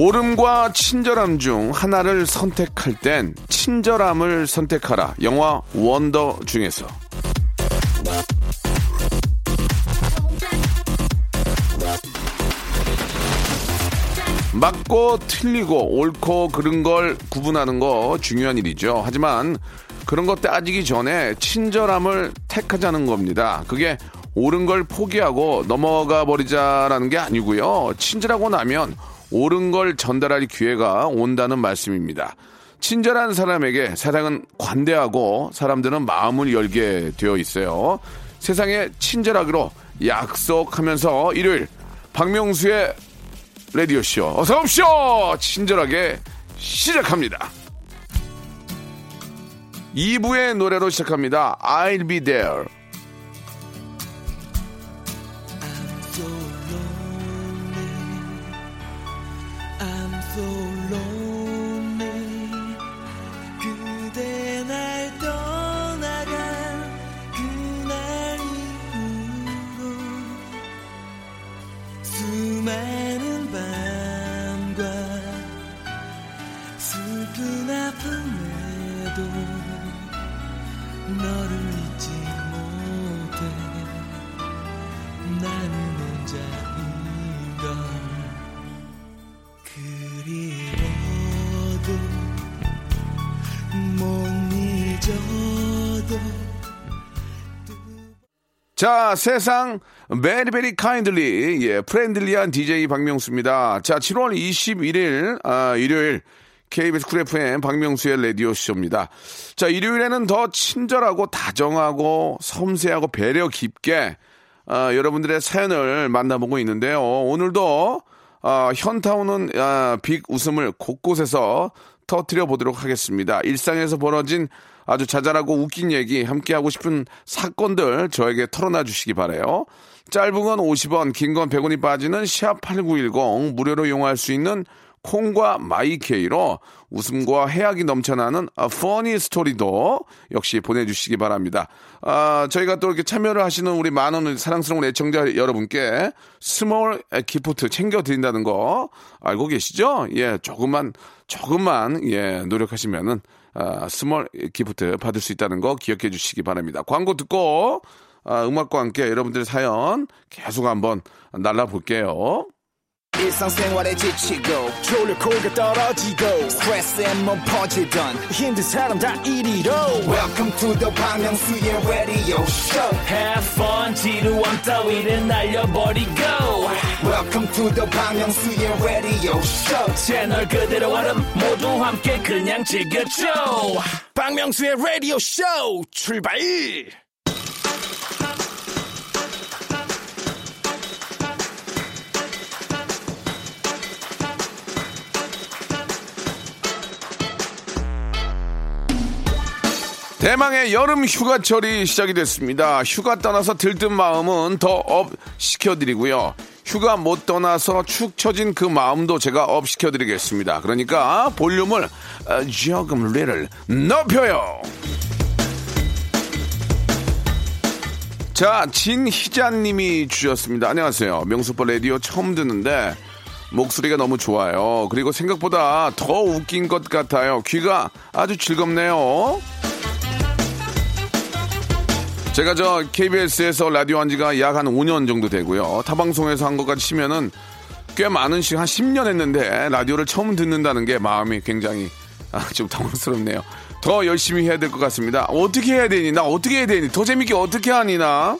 오름과 친절함 중 하나를 선택할 땐 친절함을 선택하라 영화 원더 중에서 맞고 틀리고 옳고 그른 걸 구분하는 거 중요한 일이죠. 하지만 그런 거 따지기 전에 친절함을 택하자는 겁니다. 그게 옳은 걸 포기하고 넘어가 버리자라는 게 아니고요. 친절하고 나면 옳은 걸 전달할 기회가 온다는 말씀입니다. 친절한 사람에게 세상은 관대하고 사람들은 마음을 열게 되어 있어요. 세상에 친절하기로 약속하면서 일요일 박명수의 라디오쇼 어서 오십시오 친절하게 시작합니다 2부의 노래로 시작합니다 I'll be there 자 세상 very very kindly 예 friendly한 DJ 박명수입니다 자 7월 21일 아 일요일 KBS 쿨 FM 박명수의 라디오 쇼입니다. 자, 일요일에는 더 친절하고 다정하고 섬세하고 배려 깊게 아, 여러분들의 사연을 만나보고 있는데요. 오늘도 아, 현타오는 아, big 웃음을 곳곳에서 터트려 보도록 하겠습니다. 일상에서 벌어진 아주 자잘하고 웃긴 얘기, 함께 하고 싶은 사건들 저에게 털어놔 주시기 바래요. 짧은 건 50원, 긴 건 100원이 빠지는 샵8910 무료로 이용할 수 있는 콩과 마이케이로 웃음과 해학이 넘쳐나는 아, funny story도 역시 보내주시기 바랍니다. 아, 저희가 또 이렇게 참여를 하시는 우리 많은 사랑스러운 애청자 여러분께 small gift 챙겨드린다는 거 알고 계시죠? 예, 조금만, 조금만, 예, 노력하시면은, 아, small gift 받을 수 있다는 거 기억해 주시기 바랍니다. 광고 듣고, 아, 음악과 함께 여러분들의 사연 계속 한번 만나볼게요. 지치고, 떨어지고, 퍼지던, welcome to the Bang radio show Have fun 지루함 따위를 날려버리고 welcome to the Myung-soo's radio show 채널 그대로 얼음 모두 함께 그냥 즐겨줘 박명수의 라디오 쇼 출발! 대망의 여름 휴가철이 시작이 됐습니다. 휴가 떠나서 들뜬 마음은 더 up 시켜드리고요. 휴가 못 떠나서 축 처진 그 마음도 제가 up 시켜드리겠습니다. 그러니까 볼륨을 어, 조금 리를 높여요. 자, 진희자님이 주셨습니다. 안녕하세요. 명수빠 라디오 처음 듣는데 목소리가 너무 좋아요. 그리고 생각보다 더 웃긴 것 같아요. 귀가 아주 즐겁네요. 제가 저 KBS에서 라디오 한 지가 약 한 5년 정도 되고요. 타방송에서 한 것까지 치면은 꽤 많은 시간, 한 10년 했는데 라디오를 처음 듣는다는 게 마음이 굉장히 아, 좀 당황스럽네요. 더 열심히 해야 될 것 같습니다. 어떻게 해야 되니? 나 어떻게 해야 되니? 더 재밌게 어떻게 하니, 나?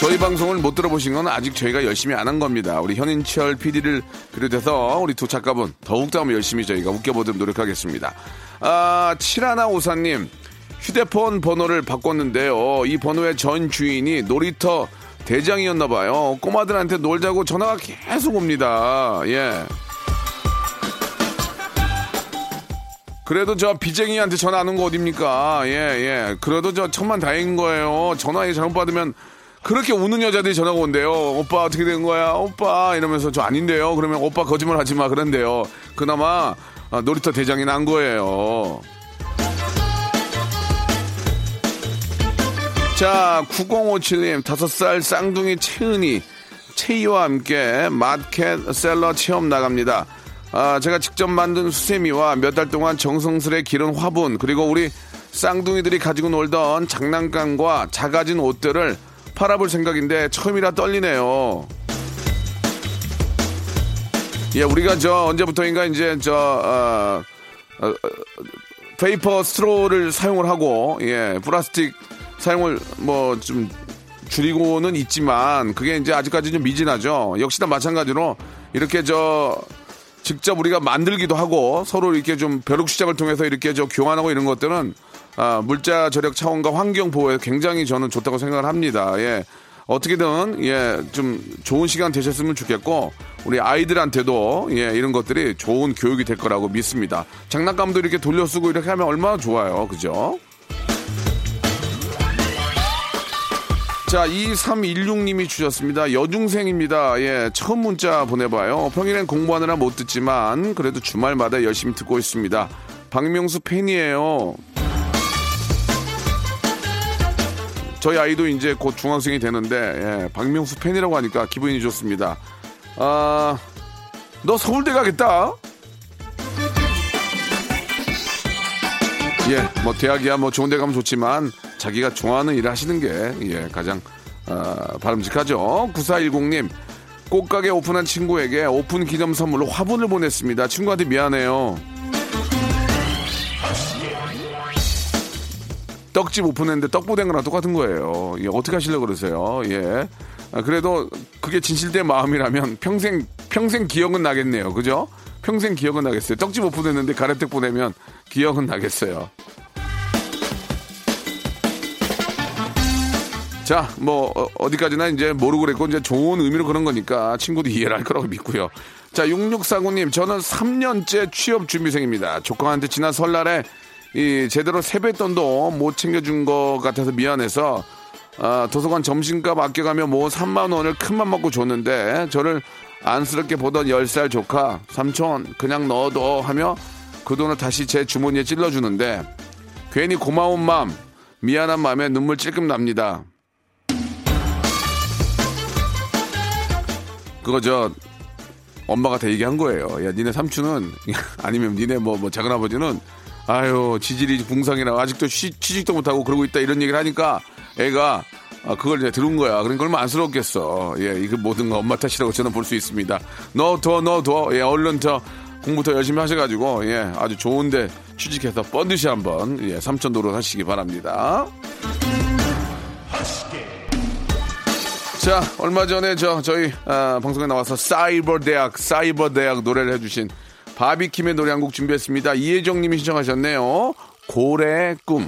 저희 방송을 못 들어보신 건 아직 저희가 열심히 안 한 겁니다. 우리 현인철 PD를 비롯해서 우리 두 작가분 더욱더 열심히 저희가 웃겨보도록 노력하겠습니다. 아, 칠하나오사님 휴대폰 번호를 바꿨는데요. 이 번호의 전 주인이 놀이터 대장이었나 봐요. 꼬마들한테 놀자고 전화가 계속 옵니다. 예. 그래도 저 비쟁이한테 전화 안 온 거 어딥니까? 예, 예. 그래도 저 천만 다행인 거예요. 전화에 잘못 받으면 그렇게 우는 여자들이 전화가 온대요. 오빠 어떻게 된 거야? 오빠 이러면서 저 아닌데요. 그러면 오빠 거짓말 하지 마. 그런데요. 그나마 아, 놀이터 대장이 난 거예요. 자, 9057님, 5살 쌍둥이 채은이, 채이와 함께 마켓 셀러 체험 나갑니다. 아, 제가 직접 만든 수세미와 몇 달 동안 정성스레 기른 화분, 그리고 우리 쌍둥이들이 가지고 놀던 장난감과 작아진 옷들을 팔아볼 생각인데 처음이라 떨리네요. 예, 우리가 저 언제부터인가 이제 저, 어, 어, 어, paper straw를 사용을 하고, 예, 플라스틱 사용을 뭐 좀 줄이고는 있지만 그게 이제 아직까지 좀 미진하죠. 역시나 마찬가지로 이렇게 저 직접 우리가 만들기도 하고 서로 이렇게 좀 벼룩 시장을 통해서 이렇게 저 교환하고 이런 것들은 아, 물자 절약 차원과 환경 보호에 굉장히 저는 좋다고 생각을 합니다. 예. 어떻게든 예, 좀 좋은 시간 되셨으면 좋겠고 우리 아이들한테도 예, 이런 것들이 좋은 교육이 될 거라고 믿습니다. 장난감도 이렇게 돌려 쓰고 이렇게 하면 얼마나 좋아요. 그죠? 자, 2316님이 주셨습니다. 여중생입니다. 예, 처음 문자 보내봐요. 평일엔 공부하느라 못 듣지만, 그래도 주말마다 열심히 듣고 있습니다. 박명수 팬이에요. 저희 아이도 이제 곧 중학생이 되는데, 예, 박명수 팬이라고 하니까 기분이 좋습니다. 아, 너 서울대 가겠다? 예, 뭐 대학이야 뭐 좋은 데 가면 좋지만 자기가 좋아하는 일을 하시는 게 예, 가장 어, 바람직하죠. 9410님 꽃가게 오픈한 친구에게 오픈 기념 선물로 화분을 보냈습니다. 친구한테 미안해요. 떡집 오픈했는데 떡보된 거랑 똑같은 거예요. 예, 어떻게 하시려고 그러세요? 예. 아, 그래도 그게 진실된 마음이라면 평생, 평생 기억은 나겠네요. 그죠? 평생 기억은 나겠어요. 떡집 오픈했는데 가래떡 보내면 기억은 나겠어요. 자, 뭐 어, 디까지나 이제 모르고 그랬고 이제 좋은 의미로 그런 거니까 친구도 이해를 할 거라고 믿고요. 자, 6649님, 저는 3년째 취업 준비생입니다. 조카한테 지난 설날에 이 제대로 세뱃돈도 못 챙겨준 것 같아서 미안해서 아, 도서관 점심값 아껴가며 뭐 3만 원을 큰맘 먹고 줬는데 저를 안쓰럽게 보던 10살 조카 삼촌 그냥 넣어둬 하며 그 돈을 다시 제 주머니에 찔러주는데 괜히 고마운 마음 미안한 마음에 눈물 찔끔 납니다. 그거 저 엄마가 다 얘기한 거예요. 야, 니네 삼촌은 아니면 니네 뭐, 뭐 작은 아버지는 아유 지질이 붕상이라 아직도 쉬, 취직도 못하고 그러고 있다 이런 얘기를 하니까 애가 아, 그걸 이제 들은 거야. 그러니까 얼마나 안쓰럽겠어. 예, 이거 모든 거 엄마 탓이라고 저는 볼 수 있습니다. 너 더, 너 더, 예, 얼른 더 공부 더 열심히 하셔가지고, 예, 아주 좋은데 취직해서 번듯이 한번, 예, 삼천 도로 하시기 바랍니다. 자, 얼마 전에 저, 저희, 아, 방송에 나와서 사이버 대학, 사이버 대학 노래를 해주신 바비킴의 노래 한 곡 준비했습니다. 이혜정 님이 신청하셨네요. 고래의 꿈.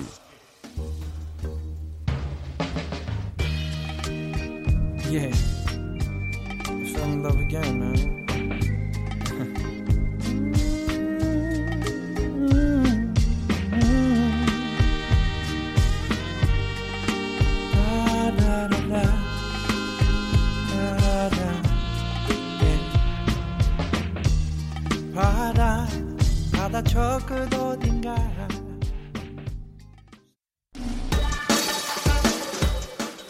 Yeah. 바다 저 끝 어딘가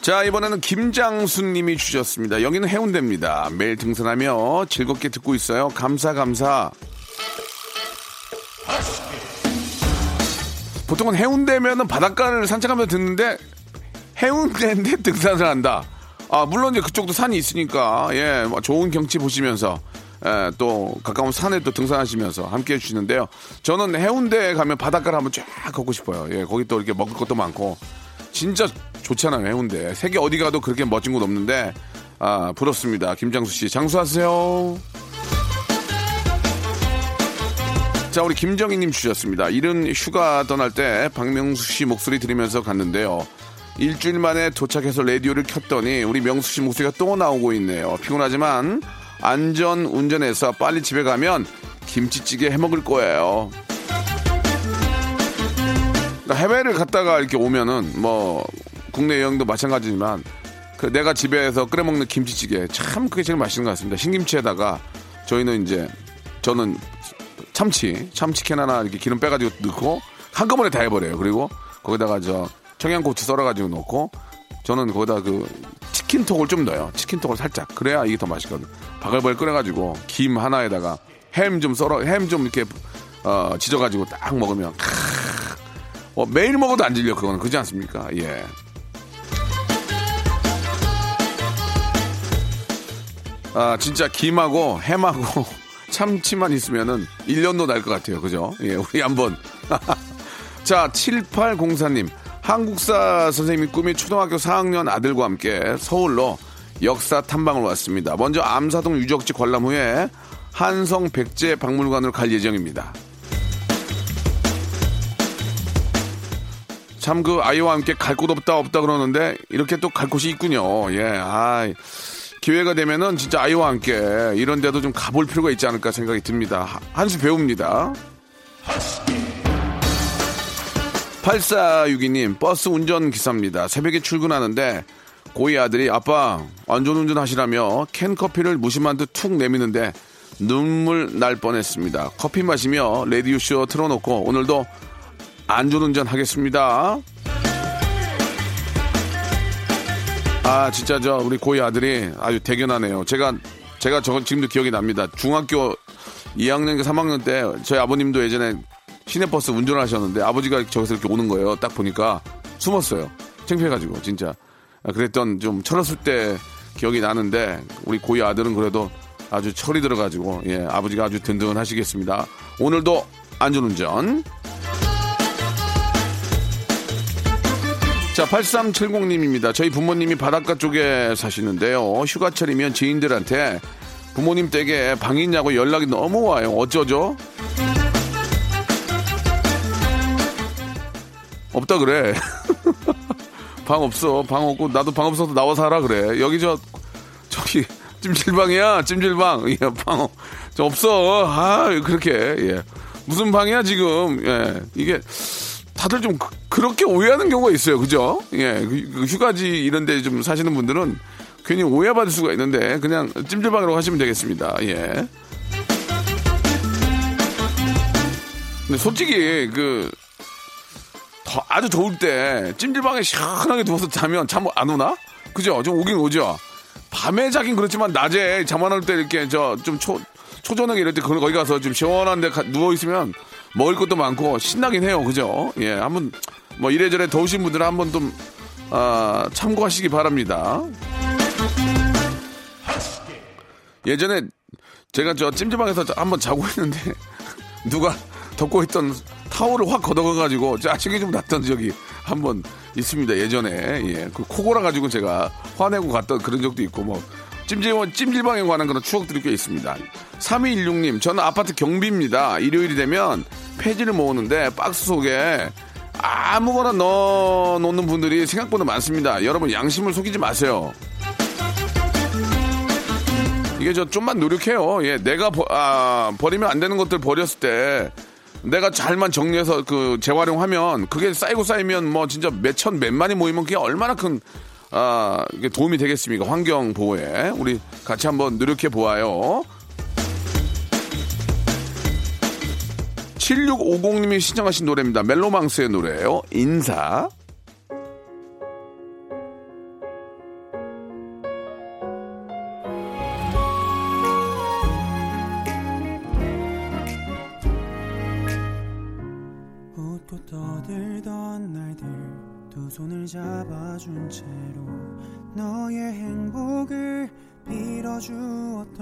자, 이번에는 김장수 님이 주셨습니다. 여기는 해운대입니다. 매일 등산하며 즐겁게 듣고 있어요. 감사, 감사. 보통은 해운대면은 바닷가를 산책하면서 듣는데 해운대인데 등산을 한다. 아, 물론 이제 그쪽도 산이 있으니까, 예, 뭐 좋은 경치 보시면서, 예, 또 가까운 산에 또 등산하시면서 함께 해주시는데요. 저는 해운대에 가면 바닷가를 한번 쫙 걷고 싶어요. 예, 거기 또 이렇게 먹을 것도 많고. 진짜 좋잖아요, 해운대. 세계 어디 가도 그렇게 멋진 곳 없는데, 아, 부럽습니다. 김장수 씨. 장수하세요. 자, 우리 김정희님 주셨습니다. 이른 휴가 떠날 때 박명수 씨 목소리 들으면서 갔는데요. 일주일 만에 도착해서 라디오를 켰더니 우리 명수 씨 목소리가 또 나오고 있네요. 피곤하지만 안전 운전해서 빨리 집에 가면 김치찌개 해 먹을 거예요. 그러니까 해외를 갔다가 이렇게 오면은 뭐 국내 여행도 마찬가지지만 그 내가 집에서 끓여 먹는 김치찌개 참 그게 제일 맛있는 것 같습니다. 신김치에다가 저희는 이제 저는 참치 참치 캔 하나 이렇게 기름 빼가지고 넣고 한꺼번에 다 해버려요. 그리고 거기다가 저 청양고추 썰어가지고 넣고 저는 거기다 그 치킨톡을 좀 넣어요. 치킨톡을 살짝 그래야 이게 더 맛있거든. 바글바글 끓여가지고 김 하나에다가 햄 좀 썰어 햄 좀 이렇게 어, 지져가지고 딱 먹으면 크, 어, 매일 먹어도 안 질려 그거는 그렇지 않습니까? 예. 아 진짜 김하고 햄하고 참치만 있으면은 1년도 날 것 같아요. 그죠? 예, 우리 한번 자, 7804님. 한국사 선생님이 꿈이 초등학교 4학년 아들과 함께 서울로 역사 탐방을 왔습니다. 먼저 암사동 유적지 관람 후에 한성 백제 박물관으로 갈 예정입니다. 참 그 아이와 함께 갈 곳 없다 없다 그러는데 이렇게 또 갈 곳이 있군요. 예, 아 기회가 되면은 진짜 아이와 함께 이런 데도 좀 가볼 필요가 있지 않을까 생각이 듭니다. 한 수 배웁니다. 8462님, 버스 운전 기사입니다. 새벽에 출근하는데, 고이 아들이, 아빠, 안전운전 하시라며 캔커피를 무심한 듯 툭 내미는데, 눈물 날 뻔했습니다. 커피 마시며 레디오쇼 틀어놓고, 오늘도 안전운전 하겠습니다. 아, 진짜 저, 우리 고이 아들이 아주 대견하네요. 제가, 제가 저 지금도 기억이 납니다. 중학교 2학년, 3학년 때, 저희 아버님도 예전에 시내버스 운전을 하셨는데 아버지가 저기서 이렇게 오는 거예요. 딱 보니까 숨었어요. 창피해가지고 진짜 그랬던 좀 철없을 때 기억이 나는데 우리 고이 아들은 그래도 아주 철이 들어가지고 예 아버지가 아주 든든하시겠습니다. 오늘도 안전운전. 자, 8370님입니다. 저희 부모님이 바닷가 쪽에 사시는데요. 휴가철이면 지인들한테 부모님 댁에 방 있냐고 연락이 너무 와요. 어쩌죠? 없다 그래. 방 없어. 방 없고 나도 방 없어서 나와서 하라 그래. 여기 저 저기 찜질방이야. 찜질방. 예, 방 없- 저 없어. 아, 그렇게. 예. 무슨 방이야 지금. 예. 이게 다들 좀 그, 렇게 오해하는 경우가 있어요. 그죠? 예. 그, 그 휴가지 이런 데 좀 사시는 분들은 괜히 오해받을 수가 있는데 그냥 찜질방이라고 하시면 되겠습니다. 예. 근데 솔직히 그 더- 아주 더울 때 찜질방에 시원하게 누워서 자면 잠 안 오나? 그죠? 좀 오긴 오죠. 밤에 자긴 그렇지만 낮에 잠 안 올 때 이렇게 저 좀 초, 초저녁에 이럴 때 거- 거기 가서 좀 시원한 데 가- 누워있으면 먹을 것도 많고 신나긴 해요. 그죠? 예, 한번 뭐 이래저래 더우신 분들은 한번 좀, 아, 참고하시기 바랍니다. 예전에 제가 저 찜질방에서 한번 자고 있는데 누가 덮고 있던 타올을 확 걷어가가지고 짜증이 좀 났던 적이 한 번 있습니다. 예전에 예, 그 코골아 가지고 제가 화내고 갔던 그런 적도 있고 뭐 찜질 찜질방에 관한 그런 추억들이 꽤 있습니다. 3216님, 저는 아파트 경비입니다. 일요일이 되면 폐지를 모으는데 박스 속에 아무거나 넣어 놓는 분들이 생각보다 많습니다. 여러분 양심을 속이지 마세요. 이게 저 좀만 노력해요. 예, 내가 버, 아, 버리면 안 되는 것들 버렸을 때 내가 잘만 정리해서 그 재활용하면 그게 쌓이고 쌓이면 뭐 진짜 몇천 몇만이 모이면 그게 얼마나 큰 아, 이게 도움이 되겠습니까? 환경 보호에 우리 같이 한번 노력해 보아요. 7650님이 신청하신 노래입니다. 멜로망스의 노래예요. 인사. 잡아준 채로 너의 행복을 빌어주었던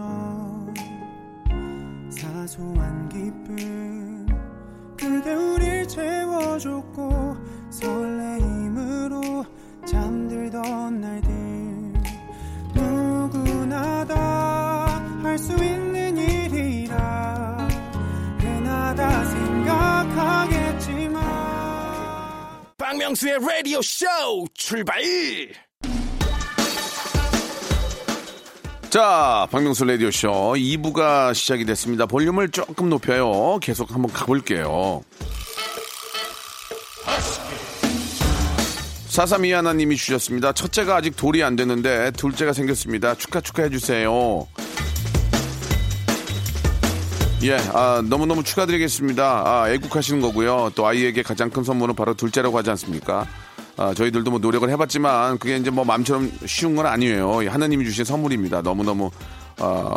사소한 기쁨 그게 우릴 채워줬고 설레임으로 잠들던 날들 누구나 다 할 수 있는 일이라 흔하다 생각하겠지만 박명수 박명수의 라디오 쇼 출발! 자, 박명수 라디오쇼 2부가 시작이 됐습니다. 볼륨을 조금 높여요. 계속 한번 가볼게요. 사삼이 하나님이 주셨습니다. 첫째가 아직 돌이 안 됐는데 둘째가 생겼습니다. 축하 축하해 주세요. 예, 아, 너무너무 축하드리겠습니다. 아, 애국하시는 거고요. 또 아이에게 가장 큰 선물은 바로 둘째라고 하지 않습니까? 아, 저희들도 뭐 노력을 해봤지만 그게 이제 뭐 마음처럼 쉬운 건 아니에요. 예, 하나님이 주신 선물입니다. 너무너무, 아,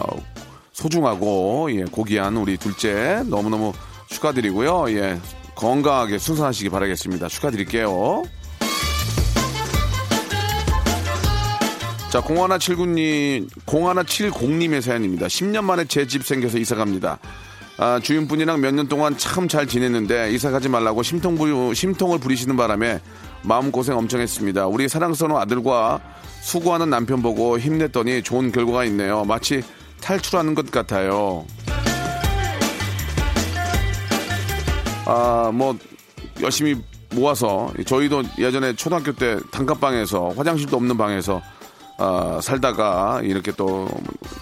소중하고, 예, 고귀한 우리 둘째 너무너무 축하드리고요. 예, 건강하게 순산하시기 바라겠습니다. 축하드릴게요. 자, 0179님, 0170님의 사연입니다. 10년 만에 제 집 생겨서 이사 갑니다. 아, 주인분이랑 몇 년 동안 참 잘 지냈는데 이사 가지 말라고 심통 부, 심통을 부리시는 바람에 마음고생 엄청 했습니다. 우리 사랑스러운 아들과 수고하는 남편 보고 힘냈더니 좋은 결과가 있네요. 마치 탈출하는 것 같아요. 아, 뭐, 열심히 모아서, 저희도 예전에 초등학교 때 단칸방에서 화장실도 없는 방에서 아, 살다가 이렇게 또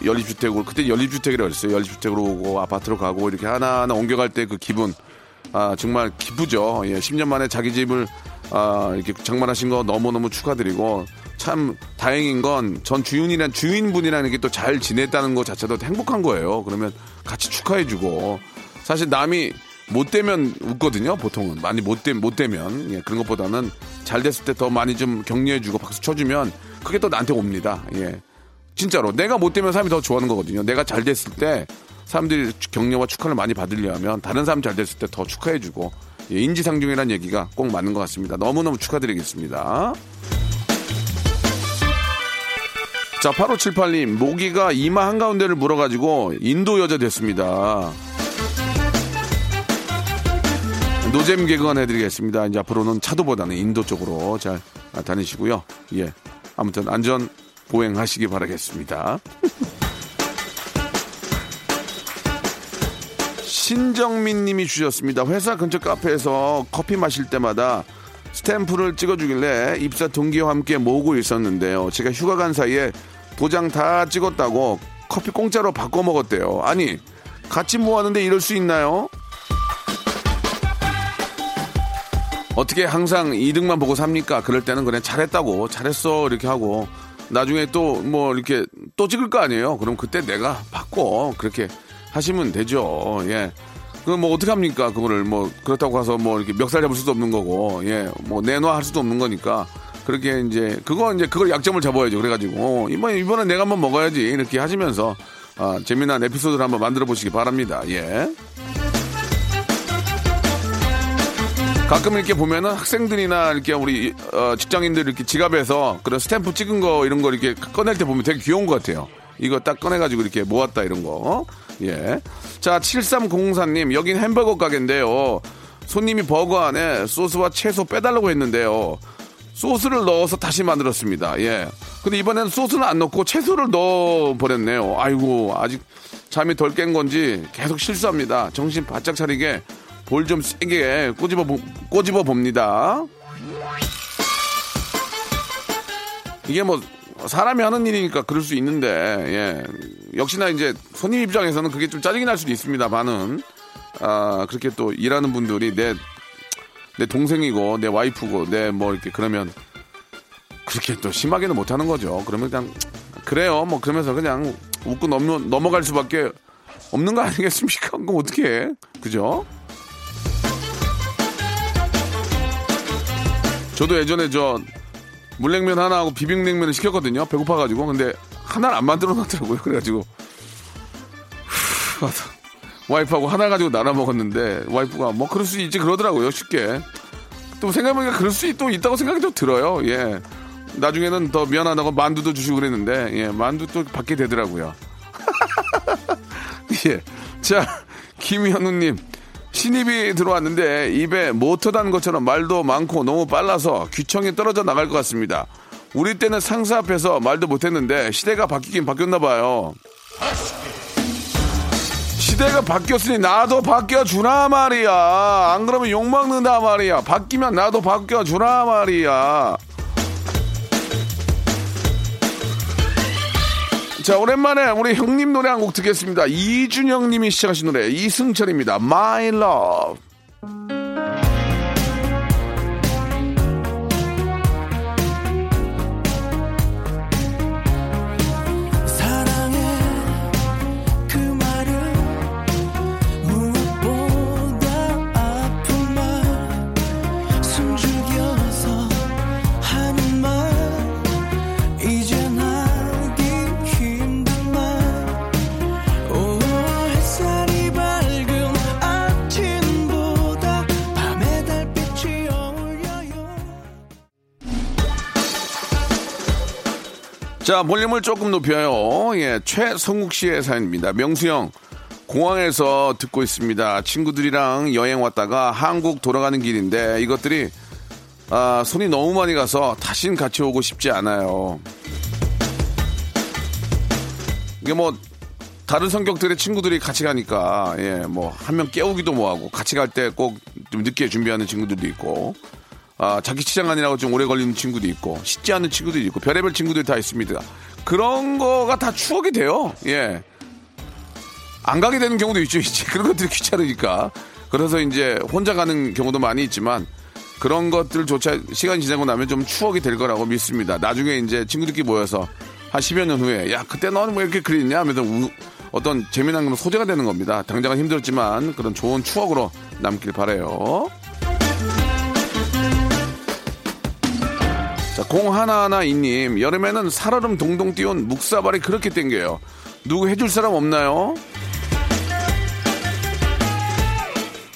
연립주택으로, 그때 연립주택이라고 했어요. 연립주택으로 오고 아파트로 가고 이렇게 하나하나 옮겨갈 때 그 기분. 아, 정말 기쁘죠. 예, 10년 만에 자기 집을 아, 이렇게 장만하신 거 너무너무 축하드리고 참 다행인 건 전 주인이란 주인분이랑 이렇게 또 잘 지냈다는 것 자체도 행복한 거예요. 그러면 같이 축하해주고 사실 남이 못 되면 웃거든요. 보통은 많이 못, 되, 못 되면 예, 그런 것보다는 잘 됐을 때 더 많이 좀 격려해주고 박수 쳐주면 그게 또 나한테 옵니다. 예, 진짜로 내가 못 되면 사람이 더 좋아하는 거거든요. 내가 잘 됐을 때 사람들이 격려와 축하를 많이 받으려면 다른 사람 잘 됐을 때 더 축하해주고 예, 인지상중이라는 얘기가 꼭 맞는 것 같습니다. 너무너무 축하드리겠습니다. 자, 8578님, 모기가 이마 한가운데를 물어가지고 인도 여자 됐습니다. 노잼 개그만 해드리겠습니다. 이제 앞으로는 차도보다는 인도 쪽으로 잘 다니시고요. 예. 아무튼 안전 보행하시기 바라겠습니다. 신정민 님이 주셨습니다. 회사 근처 카페에서 커피 마실 때마다 스탬프를 찍어주길래 입사 동기와 함께 모으고 있었는데요. 제가 휴가 간 사이에 도장 다 찍었다고 커피 공짜로 바꿔 먹었대요. 아니, 같이 모았는데 이럴 수 있나요? 어떻게 항상 2등만 보고 삽니까? 그럴 때는 그냥 잘했다고, 잘했어, 이렇게 하고, 나중에 또 뭐 이렇게 또 찍을 거 아니에요? 그럼 그때 내가 바꿔. 그렇게 하시면 되죠. 예. 그뭐 어떻게 합니까? 그거를 뭐 그렇다고 해서 뭐 이렇게 멱살 잡을 수도 없는 거고, 예. 뭐 내놔 할 수도 없는 거니까. 그렇게 이제 그거 이제 그걸 약점을 잡아야죠. 그래가지고 어, 이번 이번에 내가 한번 먹어야지 이렇게 하시면서 아, 재미난 에피소드를 한번 만들어 보시기 바랍니다. 예. 가끔 이렇게 보면은 학생들이나 이렇게 우리 어, 직장인들 이렇게 지갑에서 그런 스탬프 찍은 거 이런 거 이렇게 꺼낼 때 보면 되게 귀여운 것 같아요. 이거 딱 꺼내가지고 이렇게 모았다 이런 거. 예. 자, 7304님, 여긴 햄버거 가게인데요. 손님이 버거 안에 소스와 채소 빼달라고 했는데요. 소스를 넣어서 다시 만들었습니다. 예. 근데 이번에는 소스는 안 넣고 채소를 넣어 버렸네요. 아이고, 아직 잠이 덜 깬 건지 계속 실수합니다. 정신 바짝 차리게 볼 좀 세게 꼬집어, 보- 꼬집어 봅니다. 이게 뭐 사람이 하는 일이니까 그럴 수 있는데 예 역시나 이제 손님 입장에서는 그게 좀 짜증이 날 수도 있습니다. 반은. 아 그렇게 또 일하는 분들이 내 내 동생이고 내 와이프고 내 뭐 이렇게 그러면 그렇게 또 심하게는 못하는 거죠. 그러면 그냥 그래요. 뭐 그러면서 그냥 웃고 넘어, 넘어갈 수밖에 없는 거 아니겠습니까? 그럼 어떻게 해? 그죠? 저도 예전에 저 물냉면 하나 하고 비빔냉면을 시켰거든요. 배고파가지고. 근데 하나를 안 만들어 놨더라고요. 그래가지고. 후, 와이프하고 하나 가지고 나눠 먹었는데 와이프가 뭐 그럴 수 있지 그러더라고요. 쉽게. 또 생각해보니까 그럴 수 또 있다고 생각이 또 들어요. 예. 나중에는 더 미안하다고 만두도 주시고 그랬는데, 예. 만두 또 받게 되더라고요. 예. 자, 김현우님. 신입이 들어왔는데 입에 모터 단 것처럼 말도 많고 너무 빨라서 귀청이 떨어져 나갈 것 같습니다. 우리 때는 상사 앞에서 말도 못했는데 시대가 바뀌긴 바뀌었나 봐요. 시대가 바뀌었으니 나도 바뀌어주나 말이야. 안 그러면 욕먹는다 말이야. 바뀌면 나도 바뀌어주나 말이야. 자, 오랜만에 우리 형님 노래 한 곡 듣겠습니다. 이준영 님이 시작하신 노래, 이승철입니다. My Love. 자, 볼륨을 조금 높여요. 예, 최성국 씨의 사연입니다. 명수 형, 공항에서 듣고 있습니다. 친구들이랑 여행 왔다가 한국 돌아가는 길인데 이것들이 아, 손이 너무 많이 가서 다신 같이 오고 싶지 않아요. 이게 뭐 다른 성격들의 친구들이 같이 가니까 예, 뭐 한 명 깨우기도 뭐하고 같이 갈 때 꼭 좀 늦게 준비하는 친구들도 있고 아, 자기 치장 아니라고 좀 오래 걸리는 친구도 있고, 쉽지 않은 친구들이 있고, 별의별 친구들이 다 있습니다. 그런 거가 다 추억이 돼요. 예. 안 가게 되는 경우도 있죠, 이제. 그런 것들이 귀찮으니까. 그래서 이제 혼자 가는 경우도 많이 있지만, 그런 것들조차 시간이 지나고 나면 좀 추억이 될 거라고 믿습니다. 나중에 이제 친구들끼리 모여서 한 10여 년 후에, 야, 그때 너는 왜 이렇게 그랬냐? 하면서 우- 어떤 재미난 건 소재가 되는 겁니다. 당장은 힘들었지만, 그런 좋은 추억으로 남길 바래요 자, 공하나하나이님, 여름에는 살얼음 동동 띄운 묵사발이 그렇게 땡겨요. 누구 해줄 사람 없나요?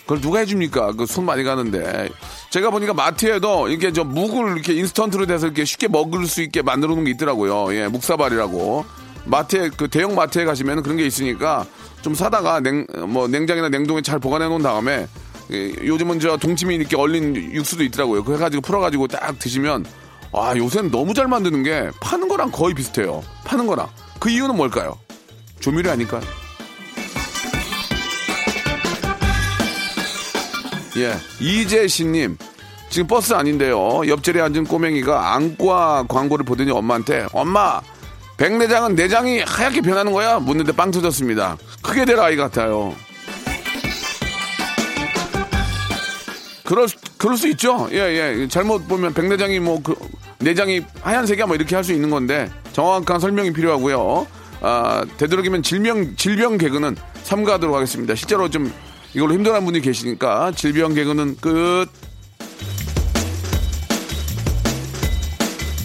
그걸 누가 해줍니까? 그 손 많이 가는데. 제가 보니까 마트에도 이렇게 저 묵을 이렇게 인스턴트로 돼서 이렇게 쉽게 먹을 수 있게 만들어 놓은 게 있더라고요. 예, 묵사발이라고. 마트에, 그 대형 마트에 가시면 그런 게 있으니까 좀 사다가 냉, 뭐 냉장이나 냉동에 잘 보관해 놓은 다음에 예, 요즘은 저 동치미 이렇게 얼린 육수도 있더라고요. 그거 해가지고 풀어가지고 딱 드시면 아, 요새는 너무 잘 만드는 게 파는 거랑 거의 비슷해요. 파는 거랑. 그 이유는 뭘까요? 조미료 아닐까요? 예, 이재신님. 지금 버스 아닌데요. 옆자리에 앉은 꼬맹이가 안과 광고를 보더니 엄마한테 엄마 백내장은 내장이 하얗게 변하는 거야? 묻는데 빵 터졌습니다. 크게 될 아이 같아요. 그럴, 수- 그럴 수 있죠. 예, 예. 잘못 보면 백내장이 뭐, 그, 내장이 하얀색이야 뭐 이렇게 할 수 있는 건데 정확한 설명이 필요하고요. 아, 되도록이면 질병, 질병 개그는 삼가하도록 하겠습니다. 실제로 좀 이걸로 힘들어하는 분이 계시니까 질병 개그는 끝.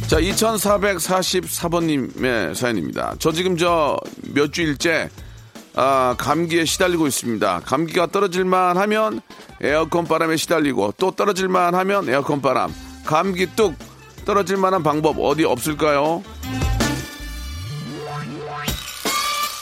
자, 2444번님의 사연입니다. 저 지금 저 몇 주일째 아, 감기에 시달리고 있습니다. 감기가 떨어질만 하면 에어컨 바람에 시달리고 또 떨어질만 하면 에어컨 바람. 감기 뚝 떨어질 만한 방법 어디 없을까요?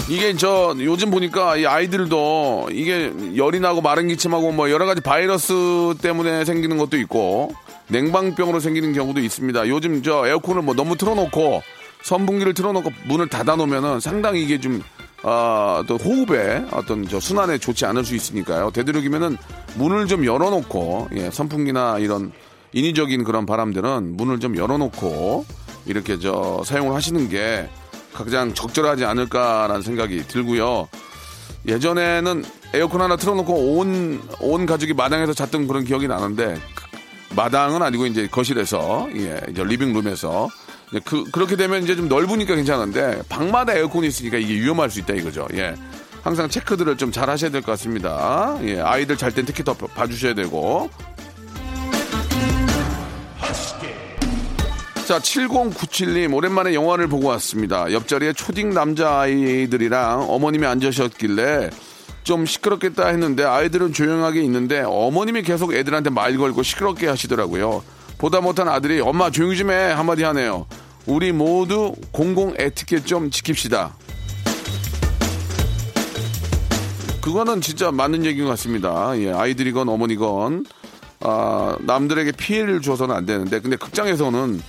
이게 저 요즘 보니까 이 아이들도 이게 열이 나고 마른 기침하고 뭐 여러 가지 바이러스 때문에 생기는 것도 있고 냉방병으로 생기는 경우도 있습니다. 요즘 저 에어컨을 뭐 너무 틀어놓고 선풍기를 틀어놓고 문을 닫아놓으면은 상당히 이게 좀 아, 또 호흡에 어떤 저 순환에 좋지 않을 수 있으니까요. 되도록이면은 문을 좀 열어놓고 예, 선풍기나 이런 인위적인 그런 바람들은 문을 좀 열어놓고 이렇게 저 사용을 하시는 게 가장 적절하지 않을까라는 생각이 들고요. 예전에는 에어컨 하나 틀어놓고 온, 온 가족이 마당에서 잤던 그런 기억이 나는데, 마당은 아니고 이제 거실에서, 예, 이제 리빙룸에서. 그, 그렇게 되면 이제 좀 넓으니까 괜찮은데, 방마다 에어컨이 있으니까 이게 위험할 수 있다 이거죠. 예. 항상 체크들을 좀 잘 하셔야 될 것 같습니다. 예, 아이들 잘 땐 특히 더 봐주셔야 되고. 자, 7097님, 오랜만에 영화를 보고 왔습니다. 옆자리에 초딩 남자아이들이랑 어머님이 앉으셨길래 좀 시끄럽겠다 했는데 아이들은 조용하게 있는데 어머님이 계속 애들한테 말 걸고 시끄럽게 하시더라고요. 보다 못한 아들이 엄마 조용히 좀 해 한마디 하네요. 우리 모두 공공 에티켓 좀 지킵시다. 그거는 진짜 맞는 얘기인 것 같습니다. 예, 아이들이건 어머니건 아, 남들에게 피해를 줘서는 안 되는데 근데 극장에서는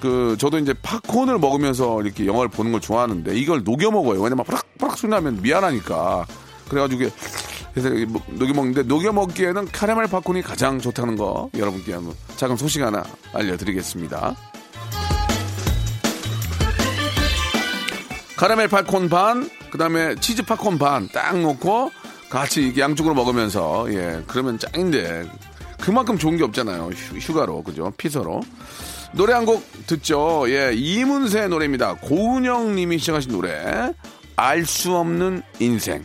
그 저도 이제 팝콘을 먹으면서 이렇게 영화를 보는 걸 좋아하는데 이걸 녹여 먹어요. 왜냐면 뿌락뿌락 소리 나면 미안하니까 그래가지고 그래서 뭐 녹여 먹는데 녹여 먹기에는 카라멜 팝콘이 가장 좋다는 거 여러분께 한번 작은 소식 하나 알려드리겠습니다. 카라멜 팝콘 반, 그 다음에 치즈 팝콘 반 딱 놓고 같이 양쪽으로 먹으면서 예 그러면 짱인데 그만큼 좋은 게 없잖아요. 휴, 휴가로 그죠? 피서로. 노래 한 곡 듣죠. 예 이문세 노래입니다. 고은영님이 시작하신 노래 알 수 없는 인생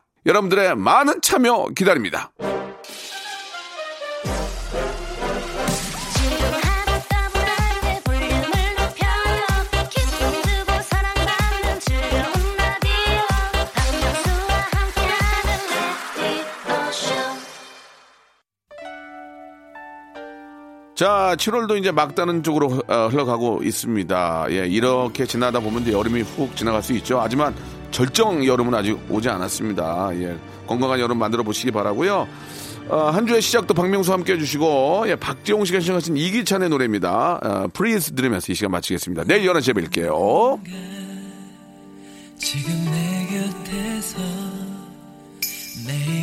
여러분들의 많은 참여 기다립니다. 자, 7월도 이제 막다른 쪽으로 어, 흘러가고 있습니다. 예, 이렇게 지나다 보면 이제 여름이 훅 지나갈 수 있죠. 하지만 절정 여름은 아직 오지 않았습니다. 예, 건강한 여름 만들어 보시기 바라고요. 어, 한 주의 시작도 박명수 함께 해주시고, 예, 박재홍 씨가 신청하신 이기찬의 노래입니다. 어, Please 들으면서 이 시간 마치겠습니다. 내일 11시에 뵐게요. 지금 내 곁에서 매일